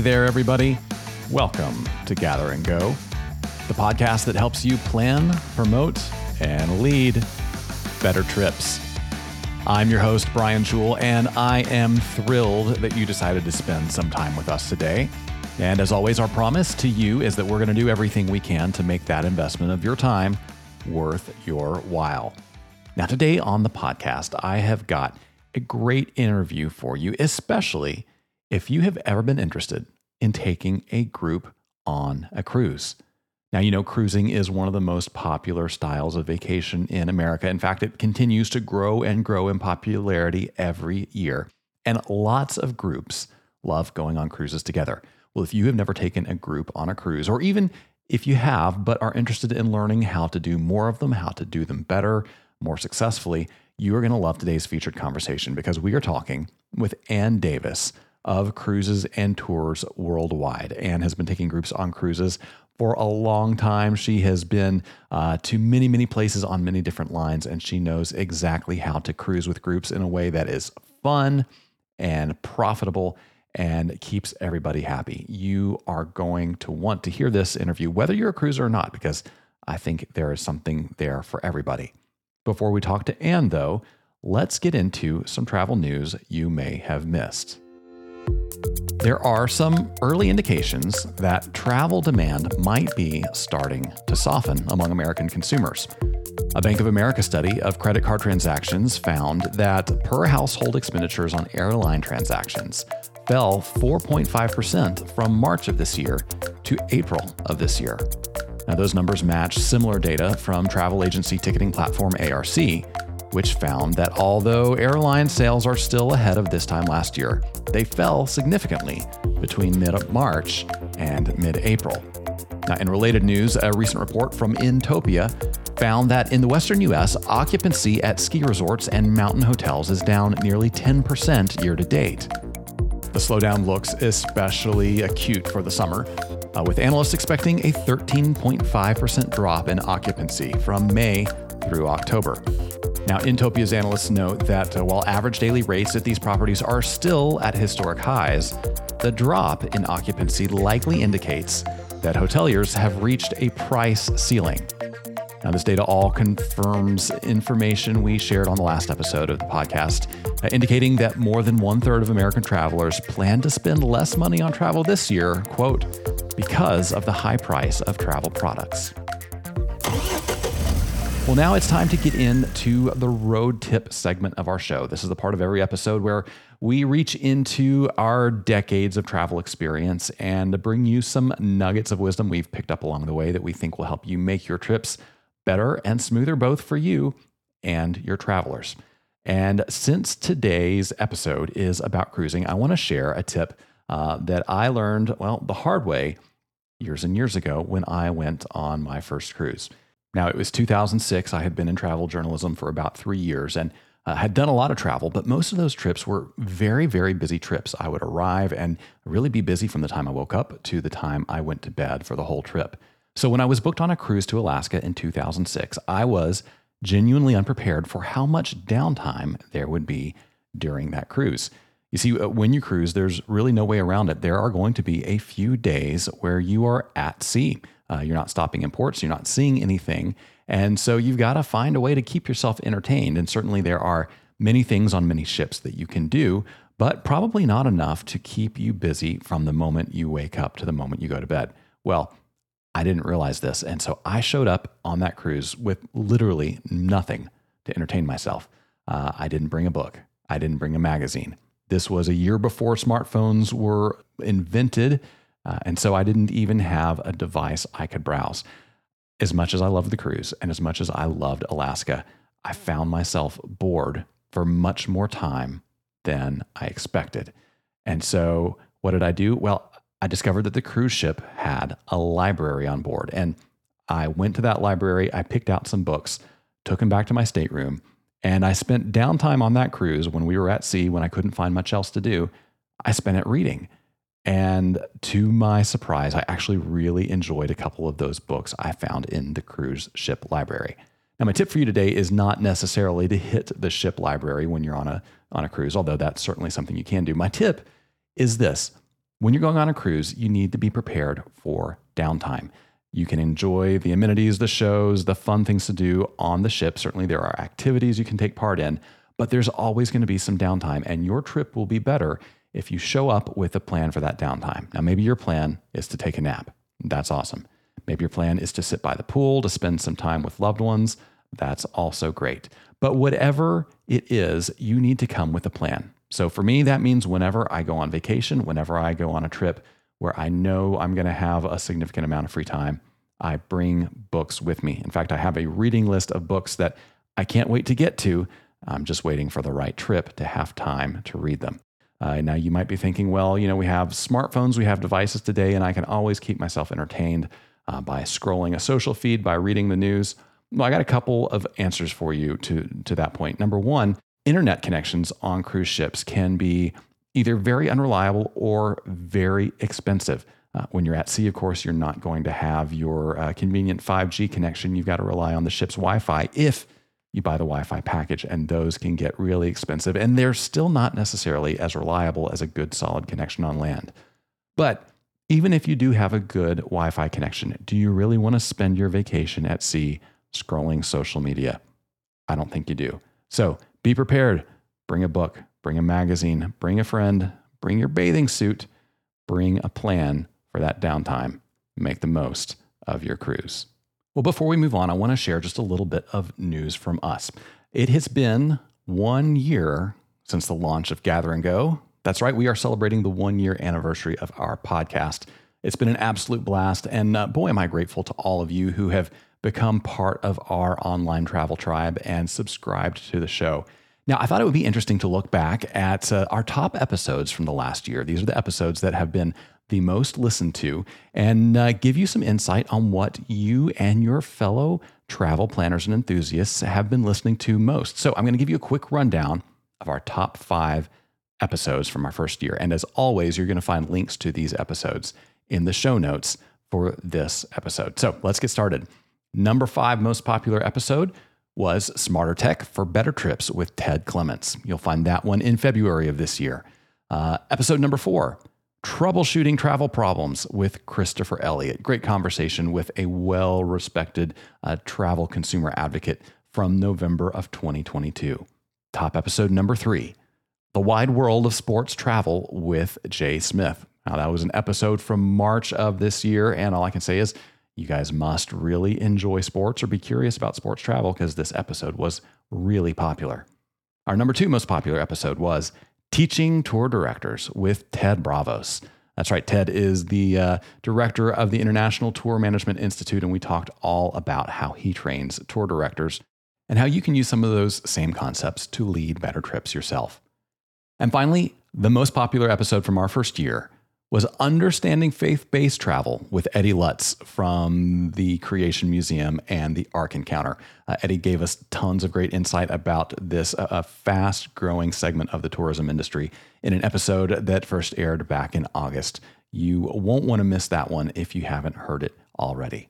There, everybody. Welcome to Gather and Go, the podcast that helps you plan, promote, and lead better trips. I'm your host, Brian Jewell, and I am thrilled that you decided to spend some time with us today. And as always, our promise to you is that we're going to do everything we can to make that investment of your time worth your while. Now, today on the podcast, I have got a great interview for you, especially if you have ever been interested in taking a group on a cruise. Now, you know, cruising is one of the most popular styles of vacation in America. In fact, it continues to grow and grow in popularity every year. And lots of groups love going on cruises together. Well, if you have never taken a group on a cruise, or even if you have, but are interested in learning how to do more of them, how to do them better, more successfully, you are going to love today's featured conversation because we are talking with Anne Davis of Cruises and Tours Worldwide. Anne has been taking groups on cruises for a long time. She has been uh, to many, many places on many different lines, and she knows exactly how to cruise with groups in a way that is fun and profitable and keeps everybody happy. You are going to want to hear this interview, whether you're a cruiser or not, because I think there is something there for everybody. Before we talk to Anne, though, let's get into some travel news you may have missed. There are some early indications that travel demand might be starting to soften among American consumers. A Bank of America study of credit card transactions found that per household expenditures on airline transactions fell 4.5% from March of this year to April of this year. Now, those numbers match similar data from travel agency ticketing platform ARC, which found that although airline sales are still ahead of this time last year, they fell significantly between mid March and mid April. Now, in related news, a recent report from Inntopia found that in the western US, occupancy at ski resorts and mountain hotels is down nearly 10% year to date. The slowdown looks especially acute for the summer, uh, with analysts expecting a 13.5% drop in occupancy from May through October. Now, Inntopia's analysts note that uh, while average daily rates at these properties are still at historic highs, the drop in occupancy likely indicates that hoteliers have reached a price ceiling. Now, this data all confirms information we shared on the last episode of the podcast, uh, indicating that more than one third of American travelers plan to spend less money on travel this year, quote, because of the high price of travel products. Well, now it's time to get into the road tip segment of our show. This is the part of every episode where we reach into our decades of travel experience and bring you some nuggets of wisdom we've picked up along the way that we think will help you make your trips better and smoother both for you and your travelers. And since today's episode is about cruising, I want to share a tip uh, that I learned, well, the hard way years and years ago when I went on my first cruise. Now, it was 2006. I had been in travel journalism for about three years and uh, had done a lot of travel, but most of those trips were very, very busy trips. I would arrive and really be busy from the time I woke up to the time I went to bed for the whole trip. So when I was booked on a cruise to Alaska in 2006, I was genuinely unprepared for how much downtime there would be during that cruise. You see, uh, when you cruise, there's really no way around it. There are going to be a few days where you are at sea. Uh, you're not stopping in ports, you're not seeing anything. And so you've got to find a way to keep yourself entertained. And certainly there are many things on many ships that you can do, but probably not enough to keep you busy from the moment you wake up to the moment you go to bed. Well, I didn't realize this. And so I showed up on that cruise with literally nothing to entertain myself. Uh, I didn't bring a book, I didn't bring a magazine. This was a year before smartphones were invented. Uh, and so I didn't even have a device I could browse. As much as I loved the cruise and as much as I loved Alaska, I found myself bored for much more time than I expected. And so what did I do? Well, I discovered that the cruise ship had a library on board. And I went to that library, I picked out some books, took them back to my stateroom, and I spent downtime on that cruise when we were at sea, when I couldn't find much else to do. I spent it reading. And to my surprise, I actually really enjoyed a couple of those books I found in the cruise ship library. Now, my tip for you today is not necessarily to hit the ship library when you're on a, on a cruise, although that's certainly something you can do. My tip is this when you're going on a cruise, you need to be prepared for downtime. You can enjoy the amenities, the shows, the fun things to do on the ship. Certainly, there are activities you can take part in, but there's always going to be some downtime, and your trip will be better if you show up with a plan for that downtime. Now, maybe your plan is to take a nap. That's awesome. Maybe your plan is to sit by the pool, to spend some time with loved ones. That's also great. But whatever it is, you need to come with a plan. So for me, that means whenever I go on vacation, whenever I go on a trip where I know I'm going to have a significant amount of free time, I bring books with me. In fact, I have a reading list of books that I can't wait to get to. I'm just waiting for the right trip to have time to read them. Uh, now, you might be thinking, well, you know, we have smartphones, we have devices today, and I can always keep myself entertained uh, by scrolling a social feed, by reading the news. Well, I got a couple of answers for you to, to that point. Number one, internet connections on cruise ships can be either very unreliable or very expensive. Uh, when you're at sea, of course, you're not going to have your uh, convenient 5G connection. You've got to rely on the ship's Wi Fi if you buy the Wi Fi package, and those can get really expensive. And they're still not necessarily as reliable as a good, solid connection on land. But even if you do have a good Wi Fi connection, do you really want to spend your vacation at sea scrolling social media? I don't think you do. So be prepared. Bring a book, bring a magazine, bring a friend, bring your bathing suit, bring a plan for that downtime. Make the most of your cruise. Well, before we move on, I want to share just a little bit of news from us. It has been one year since the launch of Gather and Go. That's right, we are celebrating the one year anniversary of our podcast. It's been an absolute blast. And uh, boy, am I grateful to all of you who have become part of our online travel tribe and subscribed to the show. Now, I thought it would be interesting to look back at uh, our top episodes from the last year. These are the episodes that have been the most listened to and uh, give you some insight on what you and your fellow travel planners and enthusiasts have been listening to most. So, I'm going to give you a quick rundown of our top five episodes from our first year. And as always, you're going to find links to these episodes in the show notes for this episode. So, let's get started. Number five most popular episode was Smarter Tech for Better Trips with Ted Clements. You'll find that one in February of this year. Uh, episode number four, Troubleshooting Travel Problems with Christopher Elliott. Great conversation with a well respected uh, travel consumer advocate from November of 2022. Top episode number three, The Wide World of Sports Travel with Jay Smith. Now, that was an episode from March of this year, and all I can say is you guys must really enjoy sports or be curious about sports travel because this episode was really popular. Our number two most popular episode was Teaching Tour Directors with Ted Bravos. That's right, Ted is the uh, director of the International Tour Management Institute, and we talked all about how he trains tour directors and how you can use some of those same concepts to lead better trips yourself. And finally, the most popular episode from our first year was Understanding Faith Based Travel with Eddie Lutz from the Creation Museum and the Ark Encounter. Uh, Eddie gave us tons of great insight about this uh, fast growing segment of the tourism industry in an episode that first aired back in August. You won't want to miss that one if you haven't heard it already.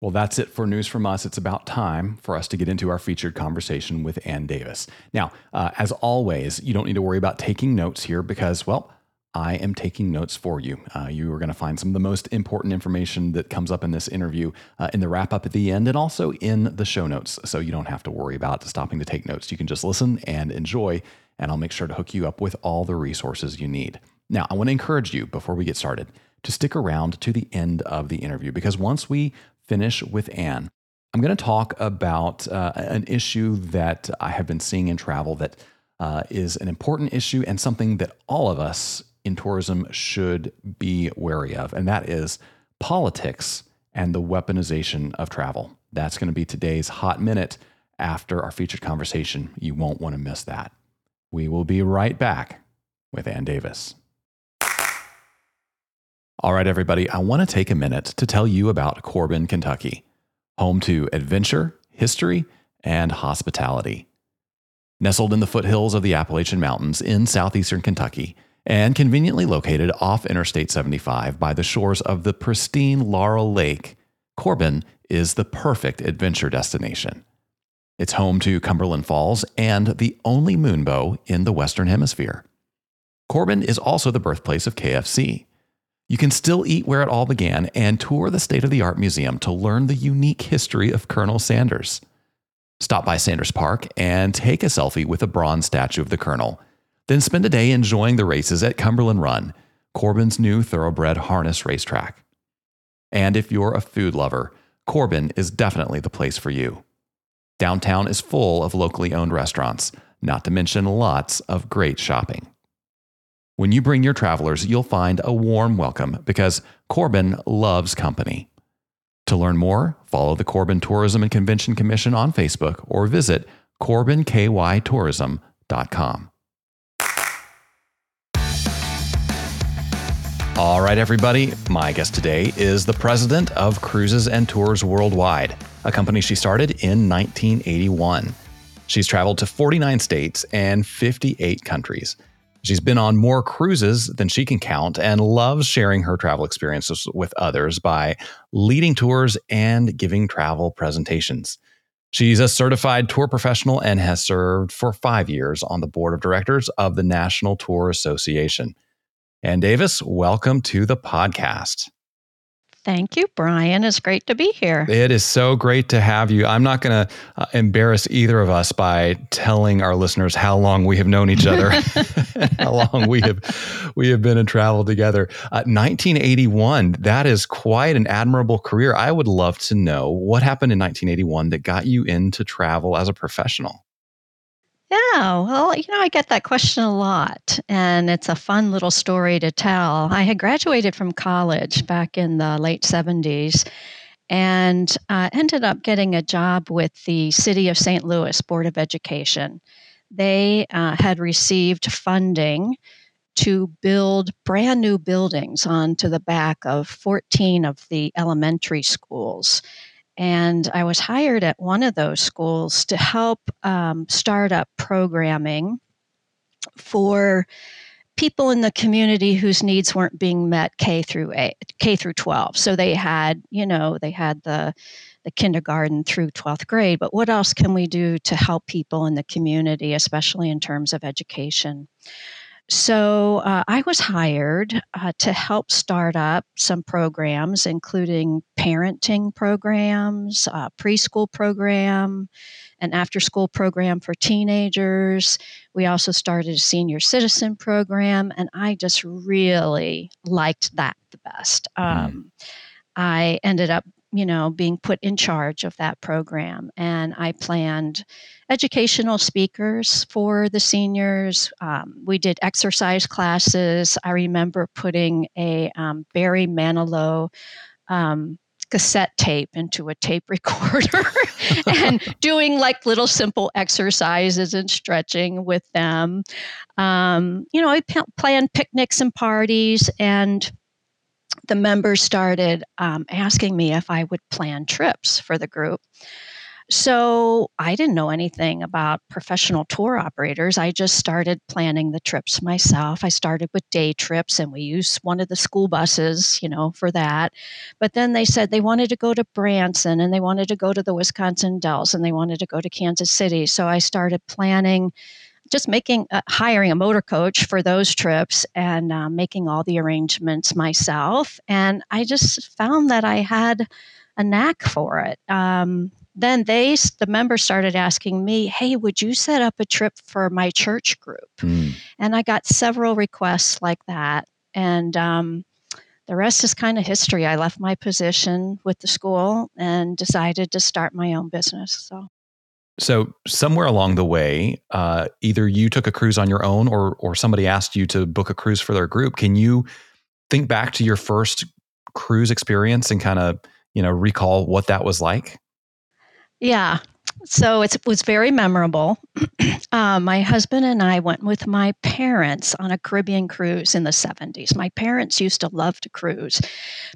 Well, that's it for news from us. It's about time for us to get into our featured conversation with Anne Davis. Now, uh, as always, you don't need to worry about taking notes here because, well, I am taking notes for you. Uh, you are going to find some of the most important information that comes up in this interview uh, in the wrap up at the end and also in the show notes. So you don't have to worry about stopping to take notes. You can just listen and enjoy, and I'll make sure to hook you up with all the resources you need. Now, I want to encourage you before we get started to stick around to the end of the interview because once we finish with Anne, I'm going to talk about uh, an issue that I have been seeing in travel that uh, is an important issue and something that all of us in tourism should be wary of, and that is politics and the weaponization of travel. That's going to be today's hot minute after our featured conversation. You won't want to miss that. We will be right back with Anne Davis. All right, everybody, I want to take a minute to tell you about Corbin, Kentucky, home to adventure, history, and hospitality. Nestled in the foothills of the Appalachian Mountains in southeastern Kentucky, and conveniently located off Interstate 75 by the shores of the pristine Laurel Lake, Corbin is the perfect adventure destination. It's home to Cumberland Falls and the only moonbow in the Western Hemisphere. Corbin is also the birthplace of KFC, You can still eat where it all began and tour the state of the art museum to learn the unique history of Colonel Sanders. Stop by Sanders Park and take a selfie with a bronze statue of the Colonel. Then spend a day enjoying the races at Cumberland Run, Corbin's new thoroughbred harness racetrack. And if you're a food lover, Corbin is definitely the place for you. Downtown is full of locally owned restaurants, not to mention lots of great shopping. When you bring your travelers, you'll find a warm welcome because Corbin loves company. To learn more, follow the Corbin Tourism and Convention Commission on Facebook or visit corbinkytourism.com. All right, everybody. My guest today is the president of Cruises and Tours Worldwide, a company she started in 1981. She's traveled to 49 states and 58 countries. She's been on more cruises than she can count and loves sharing her travel experiences with others by leading tours and giving travel presentations. She's a certified tour professional and has served for five years on the board of directors of the National Tour Association. Anne Davis, welcome to the podcast. Thank you, Brian. It's great to be here. It is so great to have you. I'm not going to uh, embarrass either of us by telling our listeners how long we have known each other, how long we have we have been in travel together. Uh, 1981. That is quite an admirable career. I would love to know what happened in 1981 that got you into travel as a professional. Yeah, well, you know, I get that question a lot, and it's a fun little story to tell. I had graduated from college back in the late 70s and uh, ended up getting a job with the City of St. Louis Board of Education. They uh, had received funding to build brand new buildings onto the back of 14 of the elementary schools. And I was hired at one of those schools to help um, start up programming for people in the community whose needs weren't being met K through K through 12. So they had, you know, they had the the kindergarten through 12th grade, but what else can we do to help people in the community, especially in terms of education? So uh, I was hired uh, to help start up some programs, including parenting programs, uh, preschool program, an after school program for teenagers. We also started a senior citizen program, and I just really liked that the best. Mm. Um, mm. I ended up you know, being put in charge of that program. And I planned educational speakers for the seniors. Um, we did exercise classes. I remember putting a um, Barry Manilow um, cassette tape into a tape recorder and doing like little simple exercises and stretching with them. Um, you know, I p- planned picnics and parties and the members started um, asking me if I would plan trips for the group. So I didn't know anything about professional tour operators. I just started planning the trips myself. I started with day trips and we used one of the school buses, you know, for that. But then they said they wanted to go to Branson and they wanted to go to the Wisconsin Dells and they wanted to go to Kansas City. So I started planning just making uh, hiring a motor coach for those trips and uh, making all the arrangements myself. And i just found that i had a knack for it. Um, then they the members started asking me hey would you set up a trip for my church group? Mm. and i got several requests like that. And um, the rest is kind of history. I left my position with the school and decided to start my own business so so somewhere along the way, uh, either you took a cruise on your own, or or somebody asked you to book a cruise for their group. Can you think back to your first cruise experience and kind of you know recall what that was like? Yeah, so it was very memorable. uh, my husband and I went with my parents on a Caribbean cruise in the 70s. My parents used to love to cruise,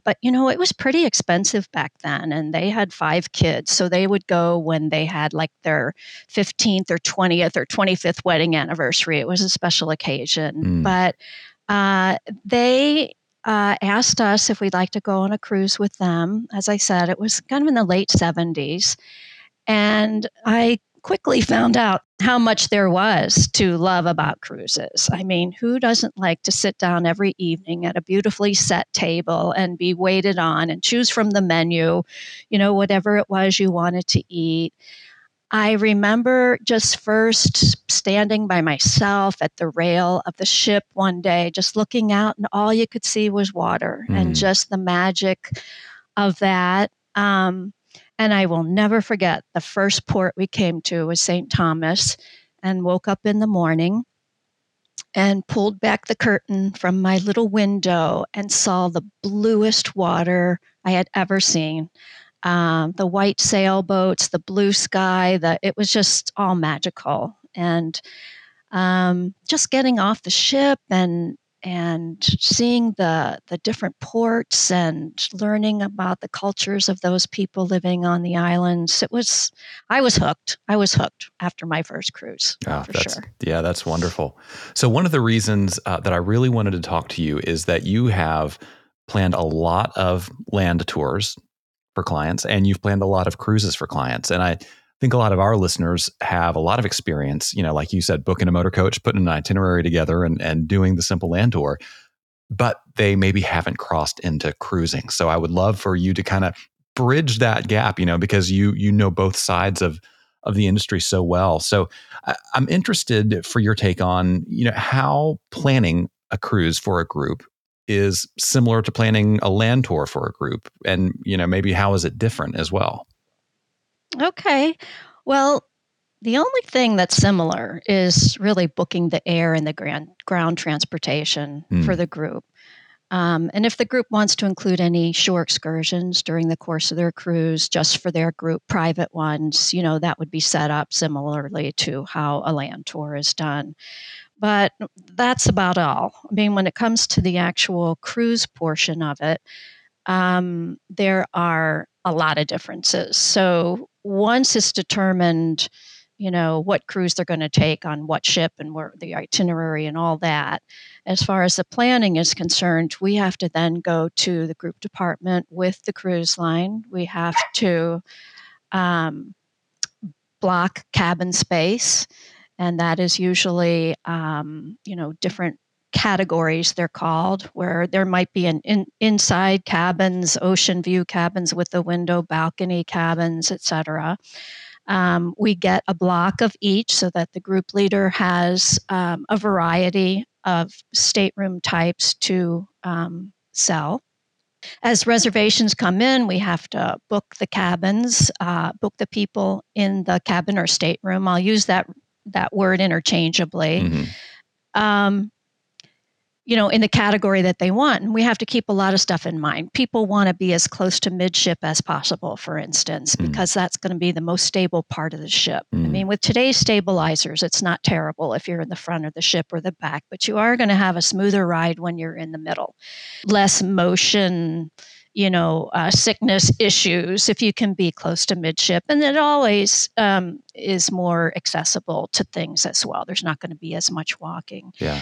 but you know, it was pretty expensive back then, and they had five kids. So they would go when they had like their 15th or 20th or 25th wedding anniversary. It was a special occasion. Mm. But uh, they uh, asked us if we'd like to go on a cruise with them. As I said, it was kind of in the late 70s. And I quickly found out how much there was to love about cruises. I mean, who doesn't like to sit down every evening at a beautifully set table and be waited on and choose from the menu, you know, whatever it was you wanted to eat? I remember just first standing by myself at the rail of the ship one day, just looking out, and all you could see was water mm. and just the magic of that. Um, and I will never forget the first port we came to was St. Thomas and woke up in the morning and pulled back the curtain from my little window and saw the bluest water I had ever seen. Um, the white sailboats, the blue sky, the, it was just all magical. And um, just getting off the ship and and seeing the the different ports and learning about the cultures of those people living on the islands it was i was hooked. I was hooked after my first cruise oh, for sure. yeah that's wonderful. So one of the reasons uh, that i really wanted to talk to you is that you have planned a lot of land tours for clients and you've planned a lot of cruises for clients and i think a lot of our listeners have a lot of experience, you know, like you said, booking a motor coach, putting an itinerary together and, and doing the simple land tour, but they maybe haven't crossed into cruising. So I would love for you to kind of bridge that gap, you know, because you you know both sides of of the industry so well. So I, I'm interested for your take on, you know, how planning a cruise for a group is similar to planning a land tour for a group and you know maybe how is it different as well Okay. Well, the only thing that's similar is really booking the air and the ground, ground transportation mm. for the group. Um, and if the group wants to include any shore excursions during the course of their cruise, just for their group, private ones, you know, that would be set up similarly to how a land tour is done. But that's about all. I mean, when it comes to the actual cruise portion of it, um, there are a lot of differences. So once it's determined, you know, what cruise they're going to take on what ship and where the itinerary and all that, as far as the planning is concerned, we have to then go to the group department with the cruise line. We have to um, block cabin space and that is usually um, you know different categories they're called where there might be an in, inside cabins ocean view cabins with a window balcony cabins etc um, we get a block of each so that the group leader has um, a variety of stateroom types to um, sell as reservations come in, we have to book the cabins, uh, book the people in the cabin or stateroom. I'll use that that word interchangeably. Mm-hmm. Um, you know, in the category that they want. And we have to keep a lot of stuff in mind. People want to be as close to midship as possible, for instance, mm. because that's going to be the most stable part of the ship. Mm. I mean, with today's stabilizers, it's not terrible if you're in the front of the ship or the back, but you are going to have a smoother ride when you're in the middle. Less motion, you know, uh, sickness issues if you can be close to midship. And it always um, is more accessible to things as well. There's not going to be as much walking. Yeah.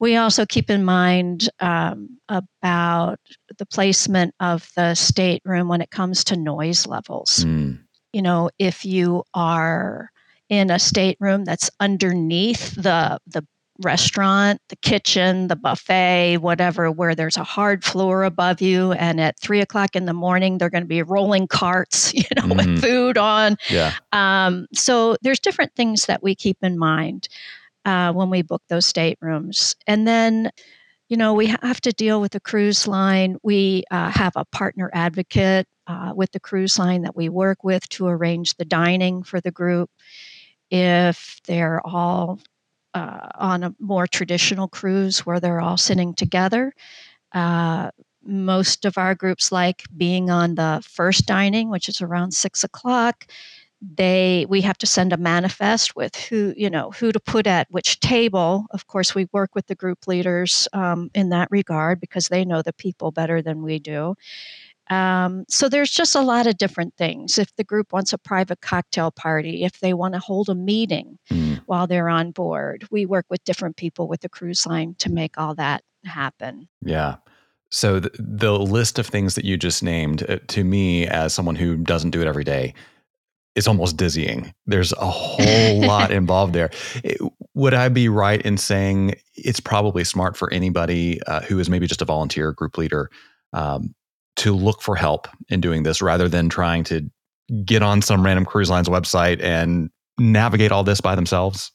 We also keep in mind um, about the placement of the stateroom when it comes to noise levels. Mm. You know, if you are in a stateroom that's underneath the the restaurant, the kitchen, the buffet, whatever, where there's a hard floor above you, and at three o'clock in the morning they're going to be rolling carts, you know, mm. with food on. Yeah. Um, so there's different things that we keep in mind uh, when we book those staterooms. And then, you know, we have to deal with the cruise line. We uh, have a partner advocate uh, with the cruise line that we work with to arrange the dining for the group. If they're all uh, on a more traditional cruise where they're all sitting together, uh, most of our groups like being on the first dining, which is around six o'clock they we have to send a manifest with who you know who to put at which table. Of course we work with the group leaders um, in that regard because they know the people better than we do. Um, so there's just a lot of different things. If the group wants a private cocktail party if they want to hold a meeting mm. while they're on board we work with different people with the cruise line to make all that happen. Yeah. So the, the list of things that you just named uh, to me as someone who doesn't do it every day is almost dizzying. There's a whole lot involved there. It, would I be right in saying it's probably smart for anybody uh, who is maybe just a volunteer group leader um, to look for help in doing this rather than trying to get on some random cruise lines website and navigate all this by themselves?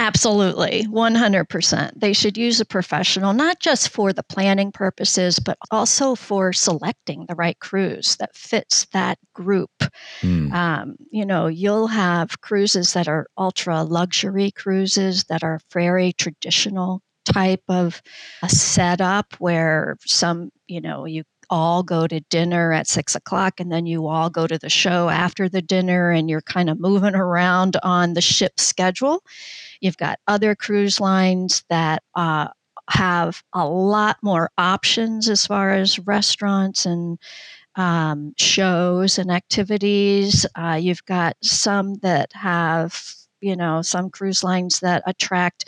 Absolutely, 100%. They should use a professional, not just for the planning purposes, but also for selecting the right cruise that fits that group. Mm. Um, you know, you'll have cruises that are ultra luxury cruises that are very traditional type of a setup where some, you know, you all go to dinner at six o'clock and then you all go to the show after the dinner and you're kind of moving around on the ship schedule. You've got other cruise lines that uh, have a lot more options as far as restaurants and um, shows and activities. Uh, you've got some that have, you know, some cruise lines that attract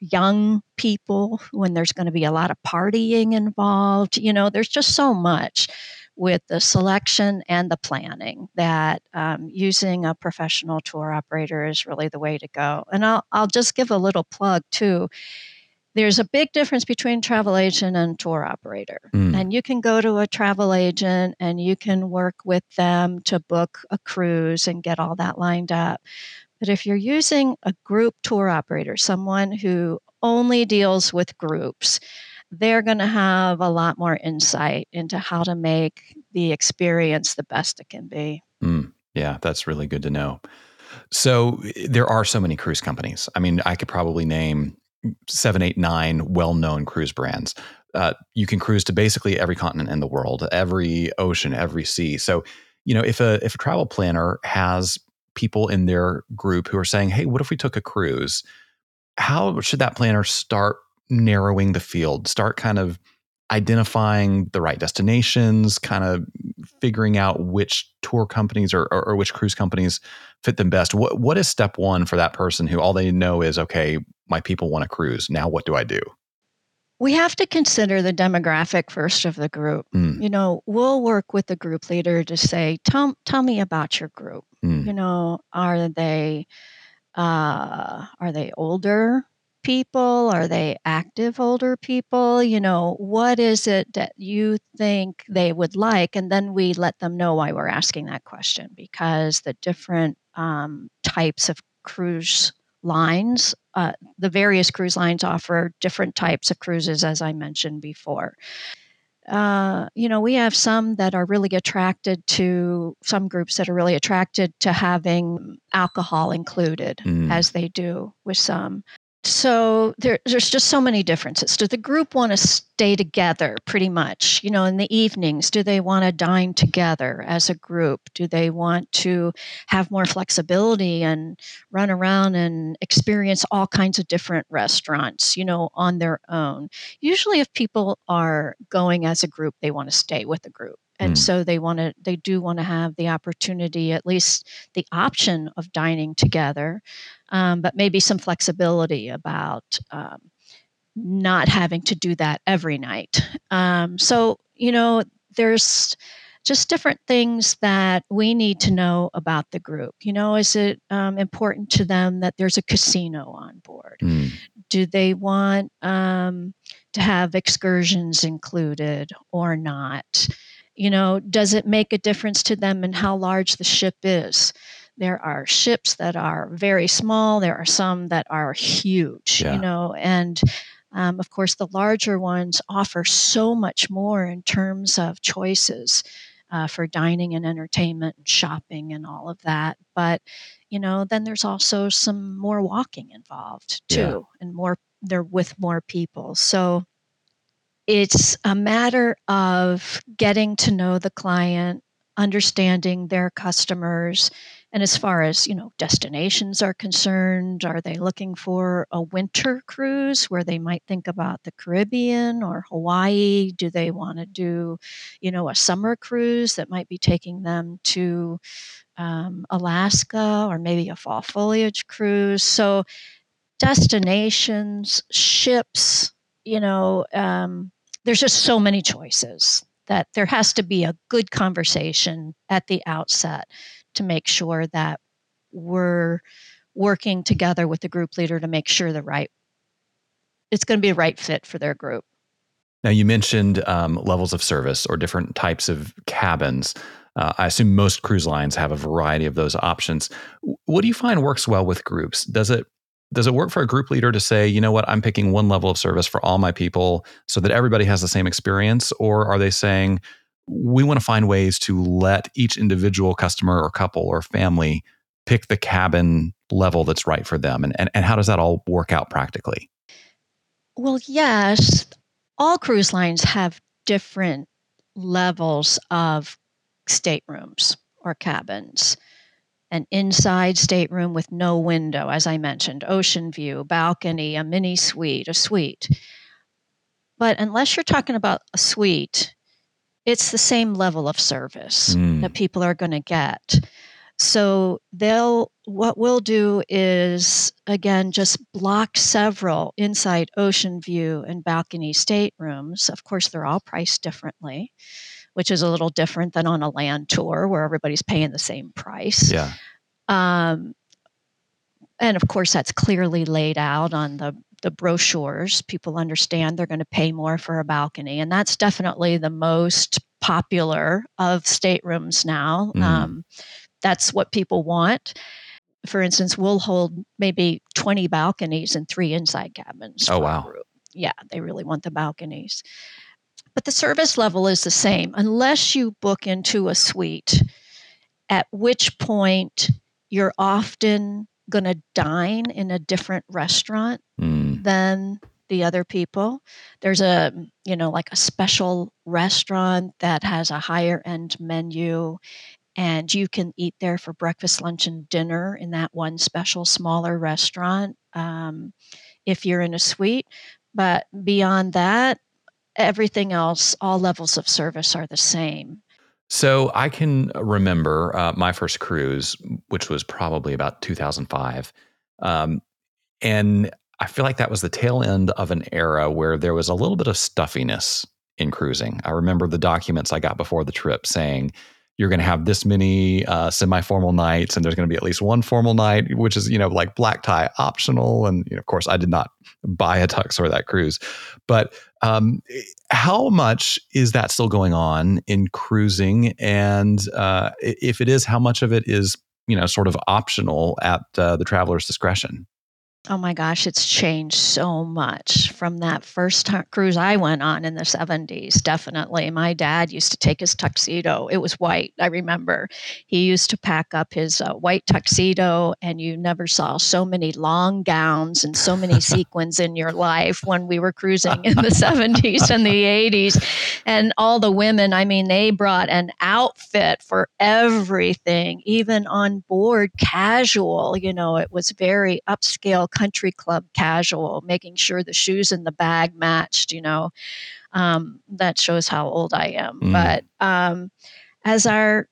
young people when there's going to be a lot of partying involved. You know, there's just so much with the selection and the planning that um, using a professional tour operator is really the way to go. And I'll, I'll just give a little plug too. There's a big difference between travel agent and tour operator. Mm. And you can go to a travel agent and you can work with them to book a cruise and get all that lined up. But if you're using a group tour operator, someone who only deals with groups, they're going to have a lot more insight into how to make the experience the best it can be. Mm, yeah, that's really good to know. So there are so many cruise companies. I mean, I could probably name seven, eight, nine well known cruise brands. Uh, you can cruise to basically every continent in the world, every ocean, every sea. So, you know, if a if a travel planner has people in their group who are saying, "Hey, what if we took a cruise?" How should that planner start narrowing the field, start kind of identifying the right destinations, kind of figuring out which tour companies or, or, or, which cruise companies fit them best. What what is step one for that person who all they know is okay, my people want to cruise. Now what do I do? We have to consider the demographic first of the group. Mm. You know, we'll work with the group leader to say, tell, tell me about your group. Mm. You know, are they uh, are they older? people? Are they active older people? You know, what is it that you think they would like? And then we let them know why we're asking that question because the different um, types of cruise lines, uh, the various cruise lines offer different types of cruises, as I mentioned before. Uh, you know, we have some that are really attracted to some groups that are really attracted to having alcohol included, mm. as they do with some so there, there's just so many differences. Does the group want to stay together pretty much? You know, in the evenings, do they want to dine together as a group? Do they want to have more flexibility and run around and experience all kinds of different restaurants, you know, on their own? Usually, if people are going as a group, they want to stay with the group and mm. so they want to they do want to have the opportunity at least the option of dining together um, but maybe some flexibility about um, not having to do that every night um, so you know there's just different things that we need to know about the group. You know, is it um, important to them that there's a casino on board? Mm. Do they want um, to have excursions included or not? You know, does it make a difference to them in how large the ship is? There are ships that are very small, there are some that are huge, yeah. you know, and um, of course, the larger ones offer so much more in terms of choices uh, for dining and entertainment and shopping and all of that. But, you know, then there's also some more walking involved too, yeah. and more, they're with more people. So, it's a matter of getting to know the client, understanding their customers, and as far as you know, destinations are concerned, are they looking for a winter cruise where they might think about the Caribbean or Hawaii? Do they want to do, you know, a summer cruise that might be taking them to um, Alaska or maybe a fall foliage cruise? So, destinations, ships, you know, um, there's just so many choices that there has to be a good conversation at the outset to make sure that we're working together with the group leader to make sure the right it's going to be a right fit for their group. Now, you mentioned um, levels of service or different types of cabins. Uh, I assume most cruise lines have a variety of those options. What do you find works well with groups? Does it does it work for a group leader to say, you know what, I'm picking one level of service for all my people so that everybody has the same experience, or are they saying we want to find ways to let each individual customer or couple or family pick the cabin level that's right for them, and and, and how does that all work out practically? Well, yes, all cruise lines have different levels of staterooms or cabins. An inside stateroom with no window, as I mentioned, ocean view, balcony, a mini suite, a suite. But unless you're talking about a suite, it's the same level of service mm. that people are going to get. So they'll what we'll do is again just block several inside ocean view and balcony staterooms. Of course, they're all priced differently, which is a little different than on a land tour where everybody's paying the same price. Yeah. Um, and of course, that's clearly laid out on the the brochures. People understand they're going to pay more for a balcony, and that's definitely the most popular of staterooms now. Mm. Um, that's what people want. For instance, we'll hold maybe 20 balconies and three inside cabins. Oh, wow. Yeah, they really want the balconies. But the service level is the same unless you book into a suite, at which point you're often going to dine in a different restaurant mm. than the other people. There's a, you know, like a special restaurant that has a higher end menu and you can eat there for breakfast, lunch, and dinner in that one special smaller restaurant um, if you're in a suite. But beyond that, everything else, all levels of service are the same. So I can remember uh, my first cruise, which was probably about 2005. Um, and I feel like that was the tail end of an era where there was a little bit of stuffiness in cruising. I remember the documents I got before the trip saying, you're going to have this many uh, semi-formal nights and there's going to be at least one formal night which is you know like black tie optional. And you know, of course i did not buy a tux for that cruise. But um, how much is that still going on in cruising? And uh, if it is how much of it is you know sort of optional at uh, the traveler's discretion Oh my gosh, it's changed so much from that first t- cruise I went on in the 70s. Definitely. My dad used to take his tuxedo. It was white, I remember. He used to pack up his uh, white tuxedo, and you never saw so many long gowns and so many sequins in your life when we were cruising in the 70s and the 80s. And all the women, I mean, they brought an outfit for everything, even on board casual. You know, it was very upscale country club casual, making sure the shoes in the bag matched, you know. Um, that shows how old I am. Mm. But um, as our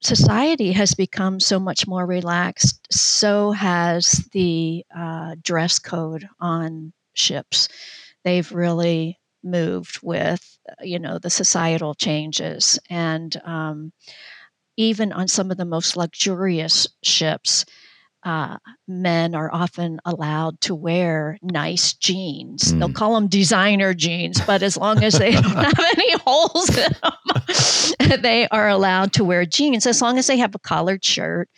society has become so much more relaxed, so has the uh, dress code on ships. They've really moved with, you know, the societal changes. And um, even on some of the most luxurious ships, uh, men are often allowed to wear nice jeans. Mm. They'll call them designer jeans, but as long as they don't have any holes in them, they are allowed to wear jeans as long as they have a collared shirt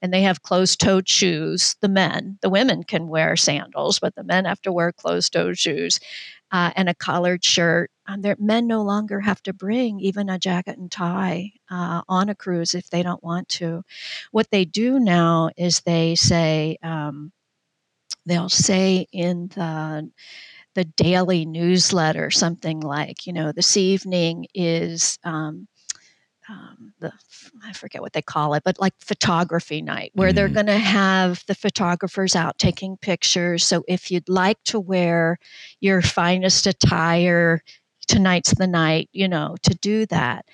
and they have closed toed shoes. The men, the women can wear sandals, but the men have to wear closed toed shoes uh, and a collared shirt. Um, men no longer have to bring even a jacket and tie uh, on a cruise if they don't want to. What they do now is they say, um, they'll say in the the daily newsletter something like, you know, this evening is um, um, the I forget what they call it, but like photography night, where mm they're going to have the photographers out taking pictures. So if you'd like to wear your finest attire, tonight's the night, you know, to do that.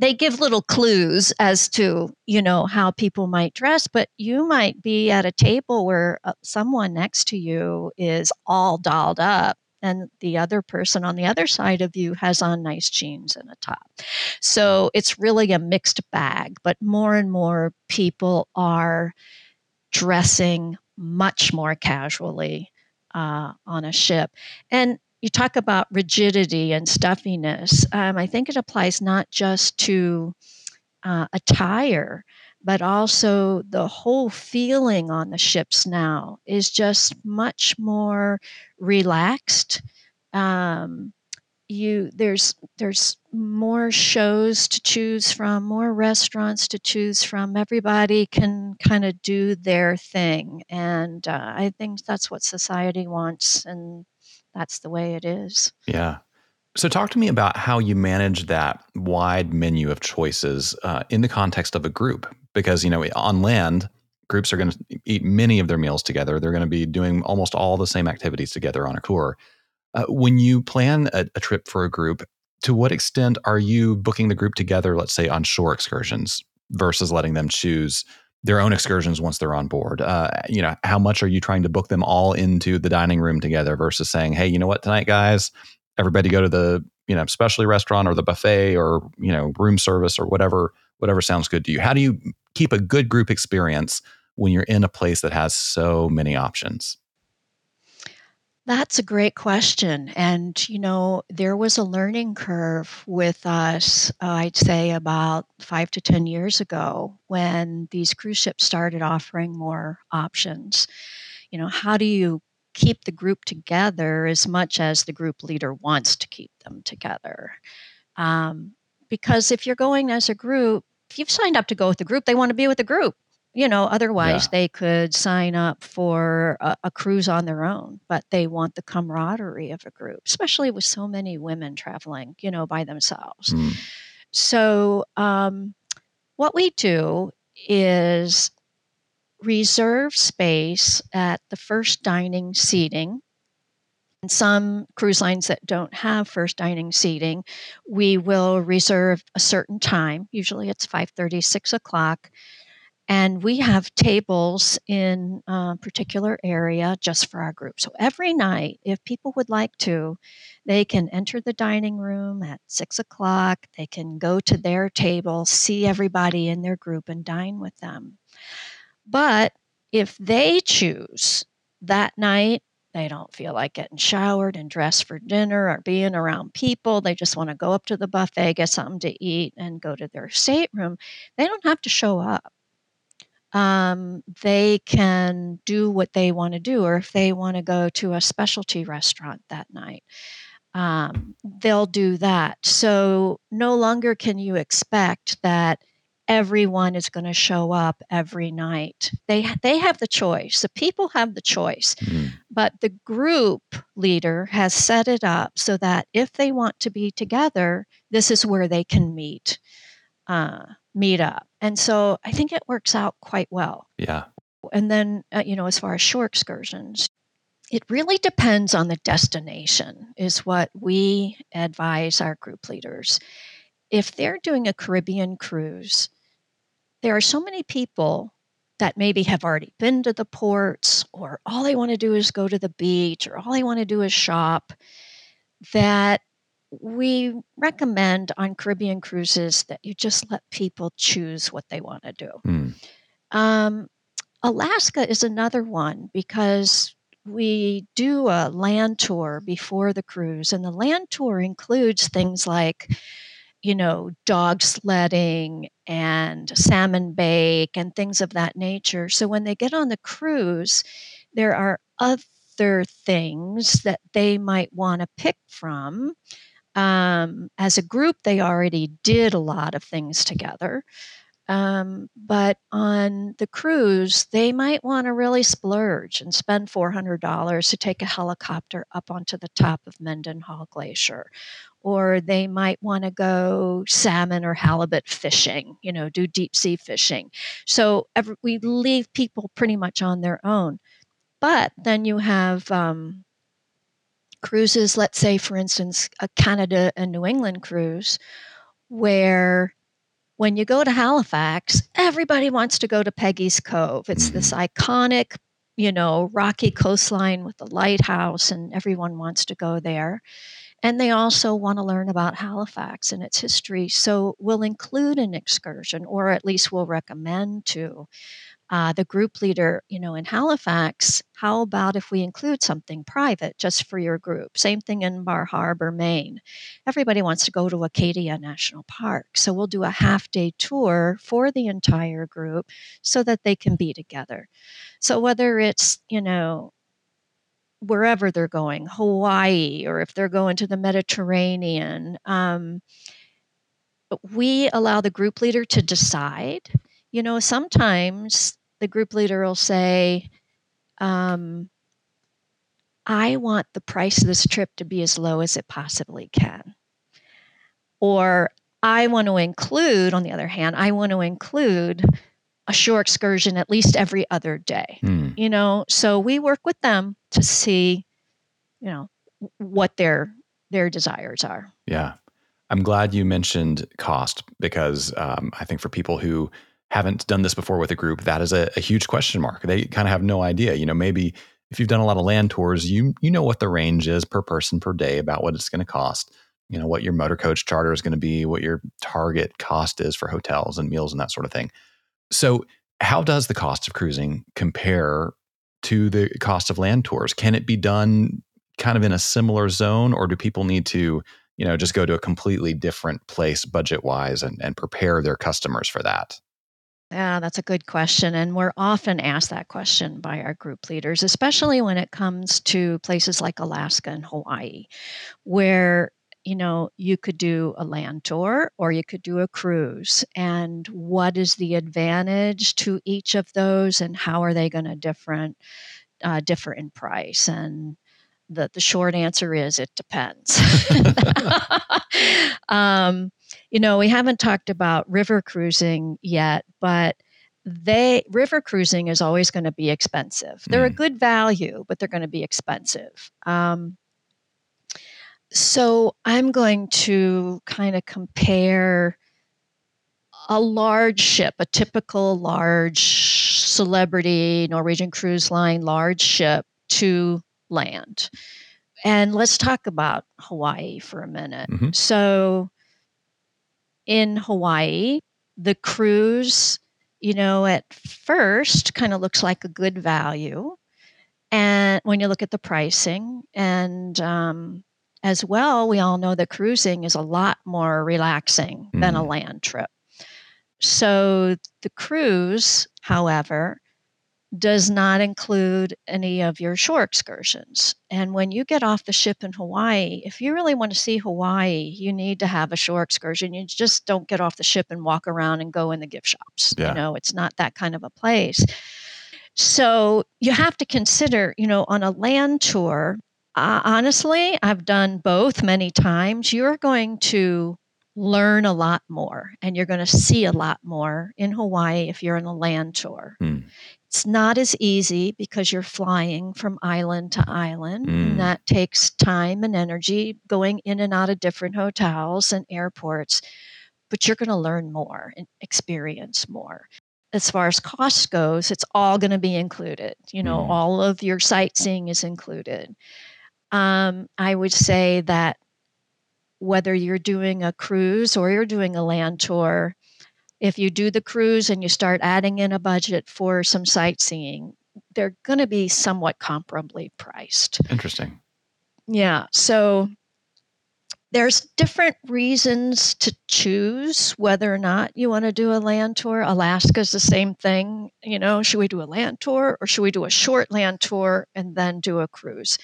They give little clues as to, you know, how people might dress, but you might be at a table where uh, someone next to you is all dolled up and the other person on the other side of you has on nice jeans and a top. So it's really a mixed bag, but more and more people are dressing much more casually uh, on a ship. And you talk about rigidity and stuffiness. Um, I think it applies not just to uh, attire, but also the whole feeling on the ships now is just much more relaxed. Um, you there's there's more shows to choose from, more restaurants to choose from. Everybody can kind of do their thing, and uh, I think that's what society wants, and that's the way it is. Yeah. So, talk to me about how you manage that wide menu of choices uh, in the context of a group. Because, you know, on land, groups are going to eat many of their meals together. They're going to be doing almost all the same activities together on a tour. Uh, when you plan a, a trip for a group, to what extent are you booking the group together, let's say on shore excursions, versus letting them choose their own excursions once they're on board? Uh, you know, how much are you trying to book them all into the dining room together versus saying, hey, you know what, tonight, guys, everybody go to the you know specialty restaurant or the buffet or you know room service or whatever whatever sounds good to you. How do you keep a good group experience when you're in a place that has so many options that's a great question. And, you know, there was a learning curve with us, uh, I'd say about five to 10 years ago when these cruise ships started offering more options. You know, how do you keep the group together as much as the group leader wants to keep them together. Um, because if you're going as a group, if you've signed up to go with the group, they want to be with the group. You know, otherwise yeah. they could sign up for a, a, cruise on their own, but they want the camaraderie of a group, especially with so many women traveling, you know, by themselves. Mm. So, um, what we do is reserve space at the first dining seating. And some cruise lines that don't have first dining seating, we will reserve a certain time. Usually it's 5:30, 6 o'clock. And we have tables in a particular area just for our group. So every night, if people would like to, they can enter the dining room at six o'clock. They can go to their table, see everybody in their group, and dine with them. But if they choose that night, they don't feel like getting showered and dressed for dinner or being around people. They just want to go up to the buffet, get something to eat, and go to their stateroom. They don't have to show up. Um, they can do what they want to do, or if they want to go to a specialty restaurant that night, um, they'll do that. So no longer can you expect that everyone is going to show up every night. They they have the choice. The people have the choice. Mm. But the group leader has set it up so that if they want to be together, this is where they can meet. Uh, meet up. And so I think it works out quite well. Yeah. And then, uh, you know, as far as shore excursions, it really depends on the destination, is what we advise our group leaders. If they're doing a Caribbean cruise, there are so many people that maybe have already been to the ports or all they want to do is go to the beach or all they want to do is shop that we recommend on Caribbean cruises that you just let people choose what they want to do. Mm. Um, Alaska is another one because we do a land tour before the cruise, and the land tour includes things like you know, dog sledding and salmon bake and things of that nature. So when they get on the cruise, there are other things that they might want to pick from. Um, as a group, they already did a lot of things together. Um, but on the cruise, they might want to really splurge and spend $400 to take a helicopter up onto the top of Mendenhall Glacier or they might want to go salmon or halibut fishing, you know, do deep sea fishing. So every, we leave people pretty much on their own. But then you have um, cruises, let's say, for instance, a Canada and New England cruise, where when you go to Halifax, everybody wants to go to Peggy's Cove. It's this mm-hmm. iconic you know, rocky coastline with the lighthouse, and everyone wants to go there. And they also want to learn about Halifax and its history. So we'll include an excursion, or at least we'll recommend to uh, the group leader, you know, in Halifax, how about if we include something private just for your group? Same thing in Bar Harbor, Maine. Everybody wants to go to Acadia National Park. So we'll do a half day tour for the entire group so that they can be together. So whether it's, you know, wherever they're going, Hawaii, or if they're going to the Mediterranean, um, we allow the group leader to decide. You know, sometimes the group leader will say, um, I want the price of this trip to be as low as it possibly can. Or I want to include, on the other hand, I want to include a shore excursion at least every other day. Mm. You know, so we work with them to see, you know, what their their desires are. Yeah. I'm glad you mentioned cost because um, I think for people who haven't done this before with a group, that is a, a huge question mark. They kind of have no idea. You know, maybe if you've done a lot of land tours, you you know what the range is per person per day about what it's going to cost. You know what your motor coach charter is going to be, what your target cost is for hotels and meals and that sort of thing. So, how does the cost of cruising compare to the cost of land tours? Can it be done kind of in a similar zone, or do people need to, you know, just go to a completely different place budget wise and, and prepare their customers for that? Yeah, that's a good question. And we're often asked that question by our group leaders, especially when it comes to places like Alaska and Hawaii, where you know, you could do a land tour or you could do a cruise. And what is the advantage to each of those, and how are they going to different uh, differ in price? And the the short answer is it depends. um, you know, we haven't talked about river cruising yet, but they river cruising is always going to be expensive. They're mm. a good value, but they're going to be expensive. Um, so I'm going to kind of compare a large ship, a typical large celebrity Norwegian cruise line large ship to land. And let's talk about Hawaii for a minute. Mm-hmm. So in Hawaii, the cruise, you know, at first kind of looks like a good value. And when you look at the pricing, and um, as well, we all know that cruising is a lot more relaxing mm-hmm. than a mm-hmm. land trip. So the cruise, however, does not include any of your shore excursions. And when you get off the ship in Hawaii, if you really want to see Hawaii, you need to have a shore excursion. You just don't get off the ship and walk around and go in the gift shops. Yeah. You know, it's not that kind of a place. So you have to consider, you know, on a land tour, uh, honestly, I've done both many times. You're going to learn a lot more and you're going to see a lot more in Hawaii if you're on a land tour. Mm. It's not as easy because you're flying from island to island. Mm. And that takes time and energy going in and out of different hotels and airports. But you're going to learn more and experience more. As far as cost goes, it's all going to be included. You know, mm. all of your sightseeing is included um, I would say that whether you're doing a cruise or you're doing a land tour, if you do the cruise and you start adding in a budget for some sightseeing, they're going to be somewhat comparably priced. Interesting. Yeah. So there's different reasons to choose whether or not you want to do a land tour. Alaska's the same thing. You know, should we do a land tour or should we do a short land tour and then do a cruise?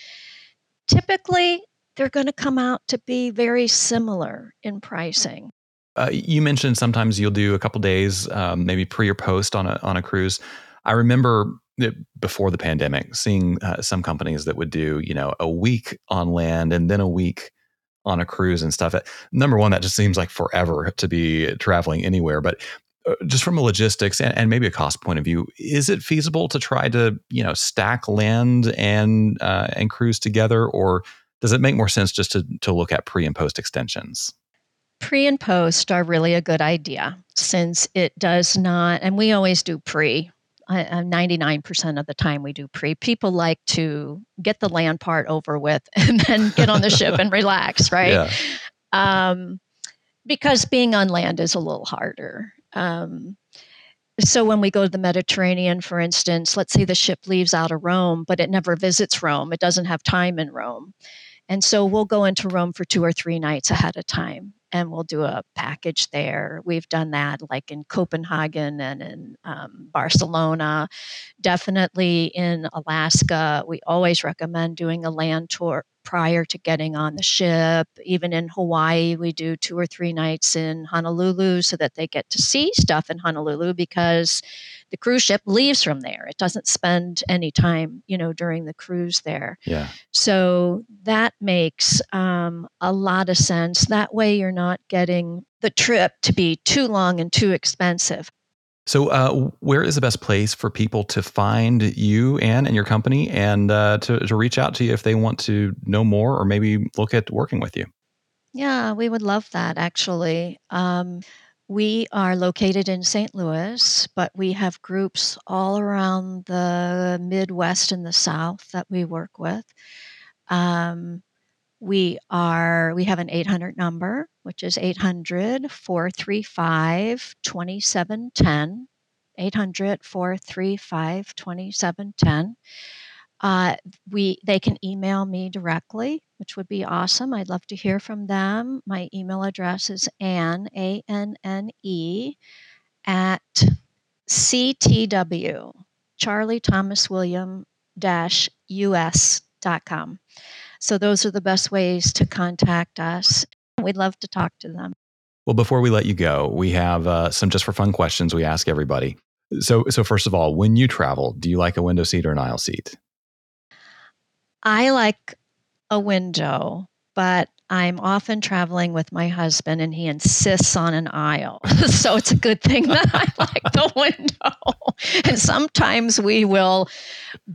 typically they're going to come out to be very similar in pricing. Uh, you mentioned sometimes you'll do a couple days, um, maybe pre or post on a on a cruise. I remember before the pandemic seeing uh, some companies that would do you know a week on land and then a week on a cruise and stuff. Number one, that just seems like forever to be traveling anywhere. But uh, just from a logistics and, and, maybe a cost point of view, is it feasible to try to you know stack land and uh, and cruise together, or does it make more sense just to to look at pre and post extensions? Pre and post are really a good idea since it does not, and we always do pre uh, 99% of the time we do pre. People like to get the land part over with and then get on the ship and relax, right? Yeah. Um, because being on land is a little harder. Um, so when we go to the Mediterranean, for instance, let's say the ship leaves out of Rome, but it never visits Rome. It doesn't have time in Rome. And so we'll go into Rome for two or three nights ahead of time and we'll do a package there. We've done that like in Copenhagen and in um, Barcelona, definitely in Alaska. We always recommend doing a land tour prior to getting on the ship. Even in Hawaii, we do two or three nights in Honolulu so that they get to see stuff in Honolulu because the cruise ship leaves from there. It doesn't spend any time, you know, during the cruise there. Yeah. So that makes um, a lot of sense. That way, you're not getting the trip to be too long and too expensive. So, uh, where is the best place for people to find you, Anne, and your company, and uh, to, to reach out to you if they want to know more or maybe look at working with you? Yeah, we would love that actually. Um, we are located in St. Louis, but we have groups all around the Midwest and the South that we work with. Um, we are we have an 800 number, which is 800 435 2710. 800 435 2710. Uh, we they can email me directly, which would be awesome. I'd love to hear from them. My email address is Anne A N N E at CTW Charlie Thomas William dash US dot com. So those are the best ways to contact us. We'd love to talk to them. Well, before we let you go, we have uh, some just for fun questions we ask everybody. So, so first of all, when you travel, do you like a window seat or an aisle seat? I like a window, but I'm often traveling with my husband and he insists on an aisle. so it's a good thing that I like the window. and sometimes we will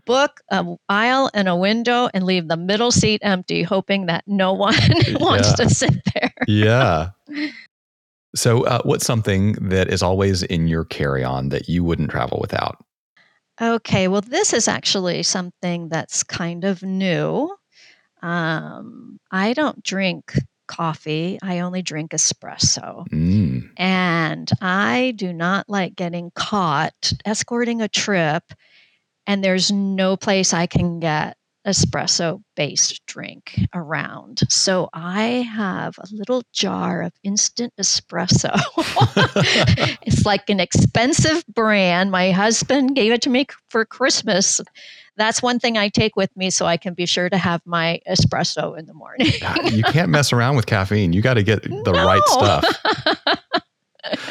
book an aisle and a window and leave the middle seat empty, hoping that no one wants yeah. to sit there. yeah. So, uh, what's something that is always in your carry on that you wouldn't travel without? Okay, well, this is actually something that's kind of new. Um, I don't drink coffee. I only drink espresso. Mm. And I do not like getting caught escorting a trip and there's no place I can get espresso based drink around. So I have a little jar of instant espresso. it's like an expensive brand. My husband gave it to me for Christmas. That's one thing I take with me so I can be sure to have my espresso in the morning. you can't mess around with caffeine. You got to get the no. right stuff.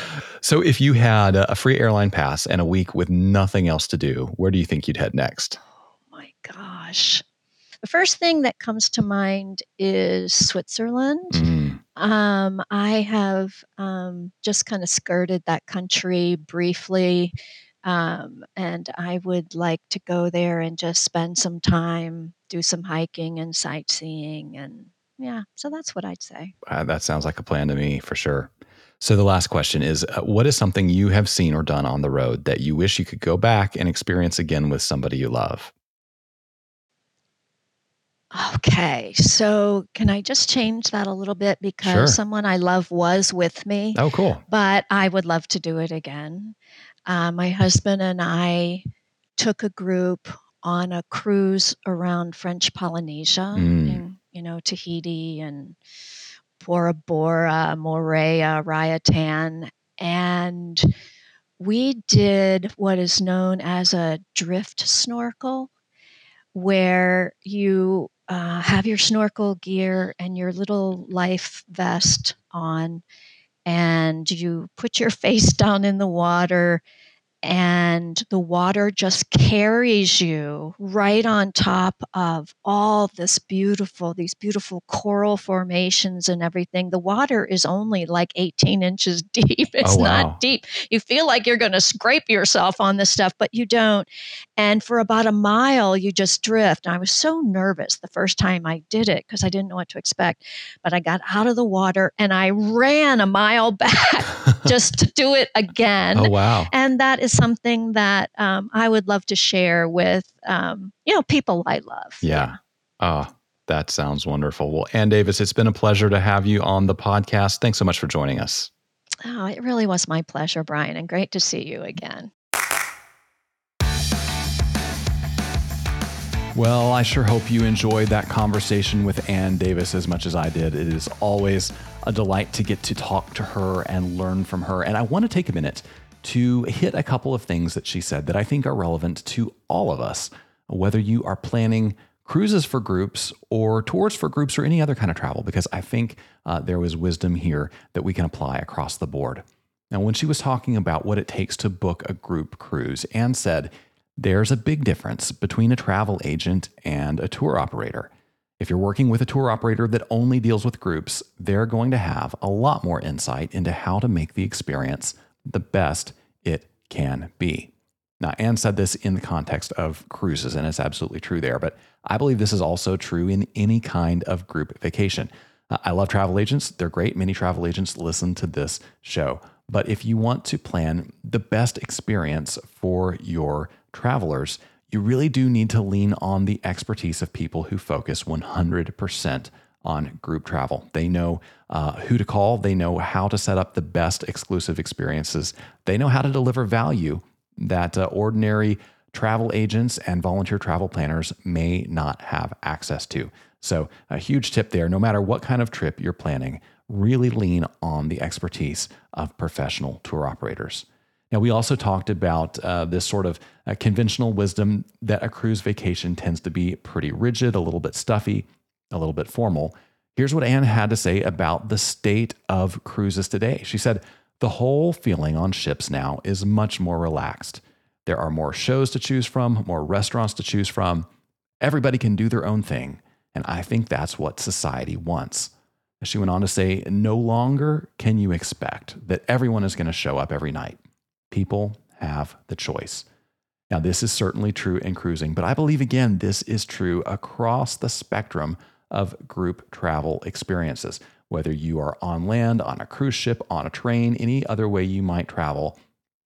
so, if you had a free airline pass and a week with nothing else to do, where do you think you'd head next? Oh my gosh. The first thing that comes to mind is Switzerland. Mm. Um, I have um, just kind of skirted that country briefly, um, and I would like to go there and just spend some time, do some hiking and sightseeing, and yeah, so that's what I'd say. Uh, that sounds like a plan to me for sure. So, the last question is uh, What is something you have seen or done on the road that you wish you could go back and experience again with somebody you love? Okay, so can I just change that a little bit because Sure. someone I love was with me, Oh, cool. but I would love to do it again. Uh, my husband and I took a group on a cruise around French Polynesia, Mm. in, you know, Tahiti and Bora Bora, Moorea, Raiatea, and we did what is known as a drift snorkel, where you uh, have your snorkel gear and your little life vest on, and you put your face down in the water and the water just carries you right on top of all this beautiful these beautiful coral formations and everything. The water is only like 18 inches deep. Oh, it's oh, wow. not deep. You feel like you're going to scrape yourself on this stuff but you don't. And for about a mile you just drift. And i was so nervous the first time i did it because i didn't know what to expect but i got out of the water and i ran a mile back just to do it again. Oh, wow. And that is something that um, I would love to share with, um, you know, people I love. Yeah. Oh, that sounds wonderful. Well, Anne Davis, it's been a pleasure to have you on the podcast. Thanks so much for joining us. Oh, it really was my pleasure, Brian, and great to see you again. Well, I sure hope you enjoyed that conversation with Anne Davis as much as I did. It is always a delight to get to talk to her and learn from her. And I want to take a minute to hit a couple of things that she said that I think are relevant to all of us, whether you are planning cruises for groups or tours for groups or any other kind of travel, because I think uh, there was wisdom here that we can apply across the board. Now, when she was talking about what it takes to book a group cruise, Anne said, there's a big difference between a travel agent and a tour operator. If you're working with a tour operator that only deals with groups, they're going to have a lot more insight into how to make the experience the best it can be. Now, Anne said this in the context of cruises, and it's absolutely true there, but I believe this is also true in any kind of group vacation. Uh, I love travel agents. They're great. Many travel agents listen to this show. But if you want to plan the best experience for your travelers, you really do need to lean on the expertise of people who focus 100% on group travel. They know uh, who to call, they know how to set up the best exclusive experiences, they know how to deliver value that uh, ordinary travel agents and volunteer travel planners may not have access to. So, a huge tip there no matter what kind of trip you're planning, really lean on the expertise of professional tour operators. Now, we also talked about uh, this sort of uh, conventional wisdom that a cruise vacation tends to be pretty rigid, a little bit stuffy, a little bit formal. Here's what Anne had to say about the state of cruises today. She said, The whole feeling on ships now is much more relaxed. There are more shows to choose from, more restaurants to choose from. Everybody can do their own thing. And I think that's what society wants. She went on to say, No longer can you expect that everyone is going to show up every night. People have the choice. Now, this is certainly true in cruising, but I believe again, this is true across the spectrum of group travel experiences. Whether you are on land, on a cruise ship, on a train, any other way you might travel,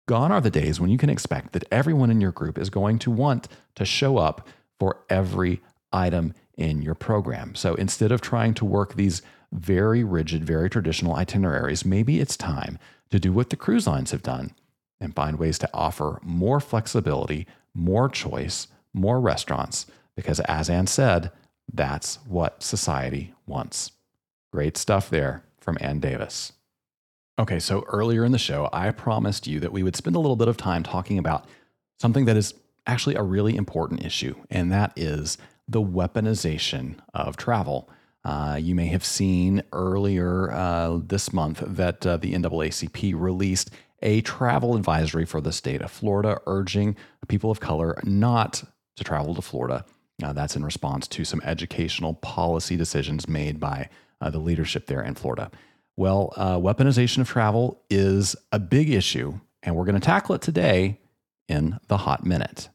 gone are the days when you can expect that everyone in your group is going to want to show up for every item in your program. So instead of trying to work these very rigid, very traditional itineraries, maybe it's time to do what the cruise lines have done and find ways to offer more flexibility, more choice, more restaurants, because as Anne said, that's what society wants. Great stuff there from Anne Davis. Okay, so earlier in the show, I promised you that we would spend a little bit of time talking about something that is actually a really important issue, and that is the weaponization of travel. Uh, you may have seen earlier uh, this month that uh, the NAACP released a travel advisory for the state of Florida, urging people of color not to travel to Florida. Uh, that's in response to some educational policy decisions made by uh, the leadership there in Florida. Well, uh, weaponization of travel is a big issue, and we're going to tackle it today in the Hot Minute.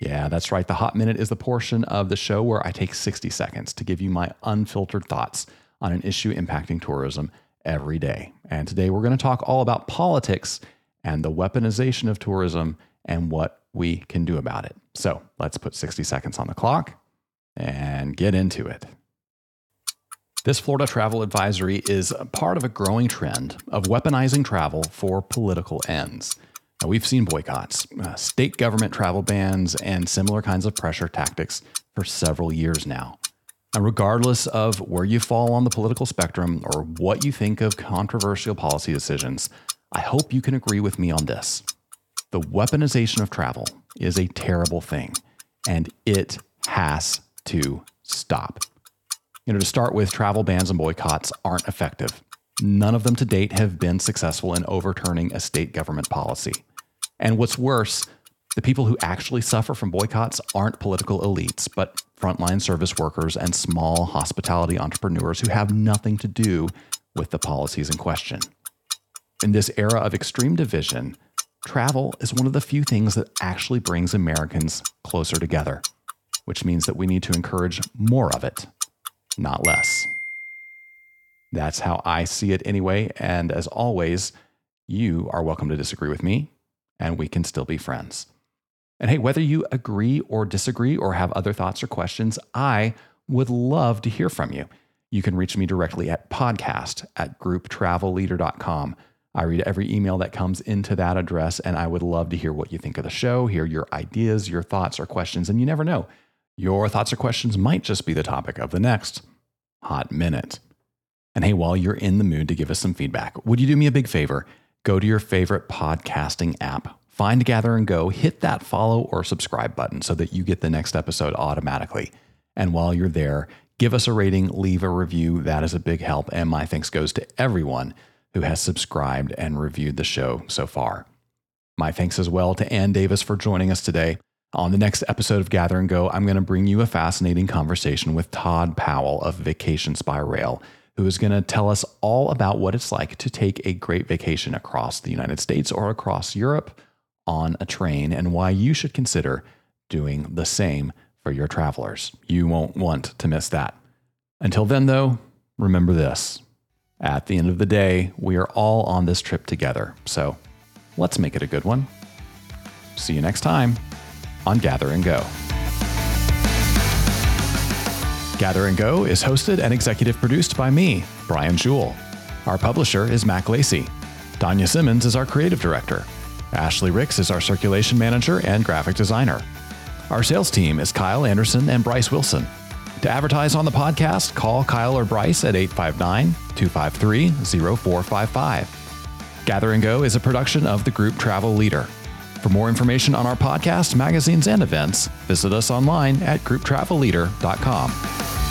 Yeah, that's right. The Hot Minute is the portion of the show where I take 60 seconds to give you my unfiltered thoughts on an issue impacting tourism every day. And today we're going to talk all about politics and the weaponization of tourism and what we can do about it. So let's put 60 seconds on the clock and get into it. This Florida travel advisory is part of a growing trend of weaponizing travel for political ends. Now, we've seen boycotts, uh, state government travel bans, and similar kinds of pressure tactics for several years now. And regardless of where you fall on the political spectrum or what you think of controversial policy decisions, I hope you can agree with me on this. The weaponization of travel is a terrible thing, and it has to stop. You know, to start with, travel bans and boycotts aren't effective. None of them to date have been successful in overturning a state government policy. And what's worse, the people who actually suffer from boycotts aren't political elites, but frontline service workers and small hospitality entrepreneurs who have nothing to do with the policies in question. In this era of extreme division, travel is one of the few things that actually brings Americans closer together, which means that we need to encourage more of it, not less. That's how I see it anyway. And as always, you are welcome to disagree with me, and we can still be friends. And hey, whether you agree or disagree or have other thoughts or questions, I would love to hear from you. You can reach me directly at podcast at grouptravelleader.com. I read every email that comes into that address, and I would love to hear what you think of the show, hear your ideas, your thoughts, or questions. And you never know, your thoughts or questions might just be the topic of the next hot minute. And hey, while you're in the mood to give us some feedback, would you do me a big favor? Go to your favorite podcasting app, find Gather and Go, hit that follow or subscribe button so that you get the next episode automatically. And while you're there, give us a rating, leave a review. That is a big help. And my thanks goes to everyone who has subscribed and reviewed the show so far. My thanks as well to Anne Davis for joining us today. On the next episode of Gather and Go, I'm going to bring you a fascinating conversation with Todd Powell of Vacations by Rail, who is going to tell us all about what it's like to take a great vacation across the United States or across Europe on a train and why you should consider doing the same for your travelers. You won't want to miss that. Until then, though, remember this at the end of the day, we are all on this trip together. So let's make it a good one. See you next time on Gather and Go. Gather and Go is hosted and executive produced by me, Brian Jewell. Our publisher is Mac Lacey. Danya Simmons is our creative director. Ashley Ricks is our circulation manager and graphic designer. Our sales team is Kyle Anderson and Bryce Wilson. To advertise on the podcast, call Kyle or Bryce at 859 253 0455. Gather and Go is a production of the group Travel Leader. For more information on our podcast, magazines, and events, visit us online at grouptravelleader.com.